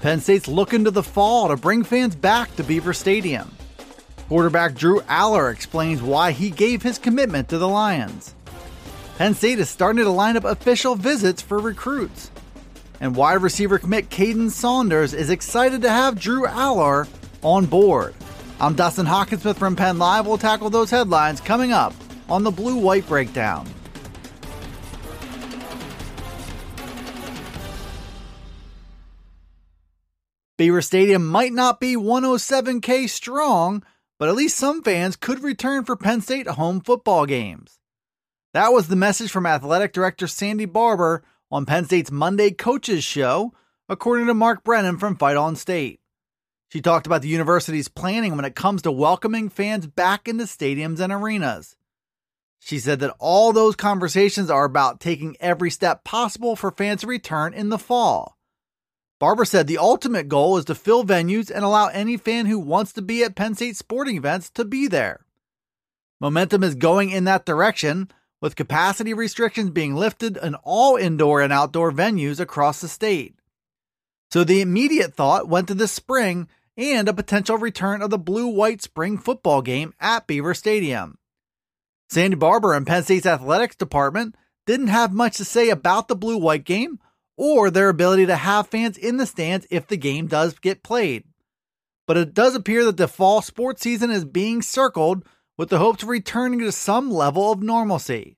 Penn State's looking to the fall to bring fans back to Beaver Stadium. Quarterback Drew Allar explains why he gave his commitment to the Lions. Penn State is starting to line up official visits for recruits. And wide receiver commit Kaden Saunders is excited to have Drew Allar on board. I'm Dustin Hockensmith from Penn Live. We'll tackle those headlines coming up on the Blue White Breakdown. Beaver Stadium might not be 107K strong, but at least some fans could return for Penn State home football games. That was the message from Athletic Director Sandy Barbour on Penn State's Monday Coaches Show, according to Mark Brennan from Fight On State. She talked about the university's planning when it comes to welcoming fans back into stadiums and arenas. She said that all those conversations are about taking every step possible for fans to return in the fall. Barbour said the ultimate goal is to fill venues and allow any fan who wants to be at Penn State sporting events to be there. Momentum is going in that direction, with capacity restrictions being lifted in all indoor and outdoor venues across the state. So the immediate thought went to the spring and a potential return of the blue white spring football game at Beaver Stadium. Sandy Barbour and Penn State's athletics department didn't have much to say about the blue white game or their ability to have fans in the stands if the game does get played. But it does appear that the fall sports season is being circled with the hopes of returning to some level of normalcy.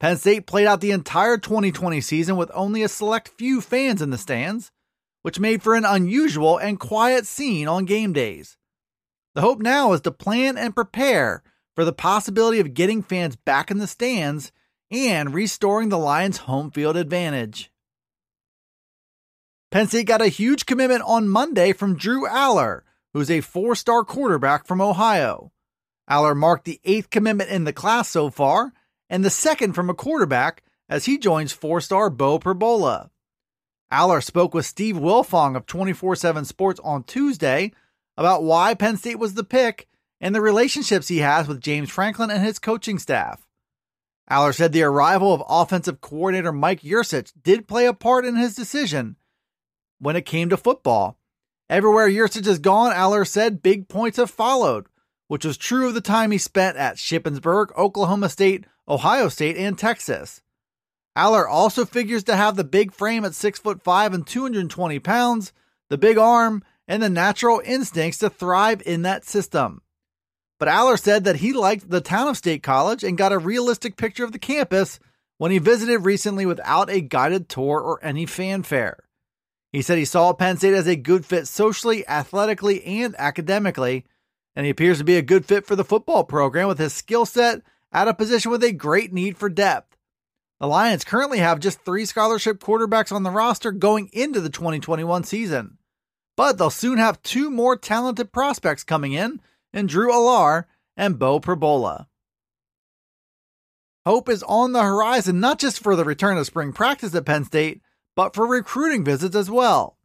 Penn State played out the entire 2020 season with only a select few fans in the stands, which made for an unusual and quiet scene on game days. The hope now is to plan and prepare for the possibility of getting fans back in the stands and restoring the Lions' home field advantage. Penn State got a huge commitment on Monday from Drew Allar, who's a four star quarterback from Ohio. Allar marked the eighth commitment in the class so far, and the second from a quarterback as he joins four star Bo Pribula. Allar spoke with Steve Wiltfong of 24 7 Sports on Tuesday about why Penn State was the pick and the relationships he has with James Franklin and his coaching staff. Allar said the arrival of offensive coordinator Mike Yurcich did play a part in his decision when it came to football. Everywhere Yurcich has gone, Allar said big points have followed, which was true of the time he spent at Shippensburg, Oklahoma State, Ohio State, and Texas. Allar also figures to have the big frame at 6 foot 5 and 220 pounds, the big arm, and the natural instincts to thrive in that system. But Allar said that he liked the town of State College and got a realistic picture of the campus when he visited recently without a guided tour or any fanfare. He said he saw Penn State as a good fit socially, athletically, and academically, and he appears to be a good fit for the football program with his skill set at a position with a great need for depth. The Lions currently have just three scholarship quarterbacks on the roster going into the 2021 season, but they'll soon have two more talented prospects coming in in Drew Allar and Bo Pribula. Hope is on the horizon not just for the return of spring practice at Penn State, but for recruiting visits as well.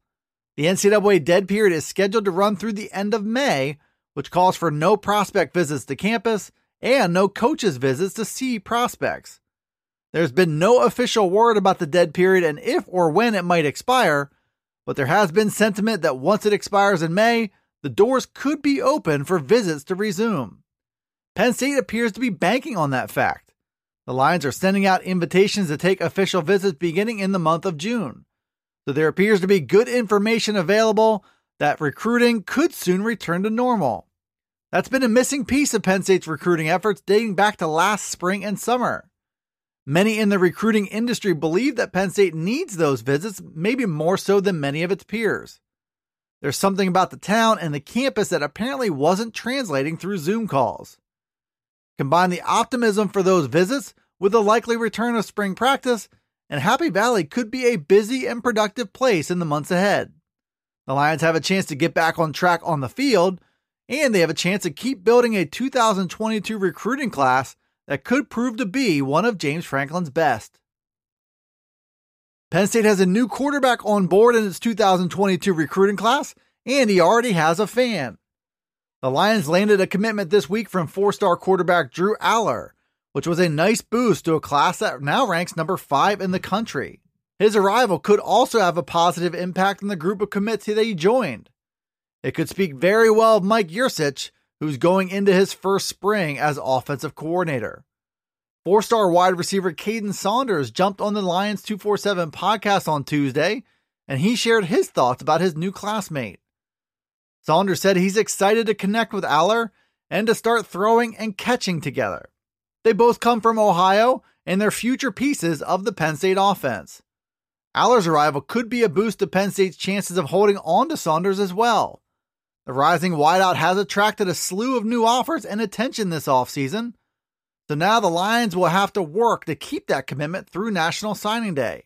The NCAA dead period is scheduled to run through the end of May, which calls for no prospect visits to campus and no coaches' visits to see prospects. There's been no official word about the dead period and if or when it might expire, but there has been sentiment that once it expires in May, the doors could be open for visits to resume. Penn State appears to be banking on that fact. The Lions are sending out invitations to take official visits beginning in the month of June. So there appears to be good information available that recruiting could soon return to normal. That's been a missing piece of Penn State's recruiting efforts dating back to last spring and summer. Many in the recruiting industry believe that Penn State needs those visits, maybe more so than many of its peers. There's something about the town and the campus that apparently wasn't translating through Zoom calls. Combine the optimism for those visits with the likely return of spring practice, and Happy Valley could be a busy and productive place in the months ahead. The Lions have a chance to get back on track on the field, and they have a chance to keep building a 2022 recruiting class that could prove to be one of James Franklin's best. Penn State has a new quarterback on board in its 2022 recruiting class, and he already has a fan. The Lions landed a commitment this week from four star quarterback Drew Allar, which was a nice boost to a class that now ranks number five in the country. His arrival could also have a positive impact on the group of commits that he joined. It could speak very well of Mike Yurcich, who's going into his first spring as offensive coordinator. Four star wide receiver Kaden Saunders jumped on the Lions 247 podcast on Tuesday, and he shared his thoughts about his new classmate. Saunders said he's excited to connect with Allar and to start throwing and catching together. They both come from Ohio and they're future pieces of the Penn State offense. Allar's arrival could be a boost to Penn State's chances of holding on to Saunders as well. The rising wideout has attracted a slew of new offers and attention this offseason, so now the Lions will have to work to keep that commitment through National Signing Day.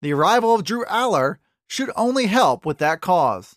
The arrival of Drew Allar should only help with that cause.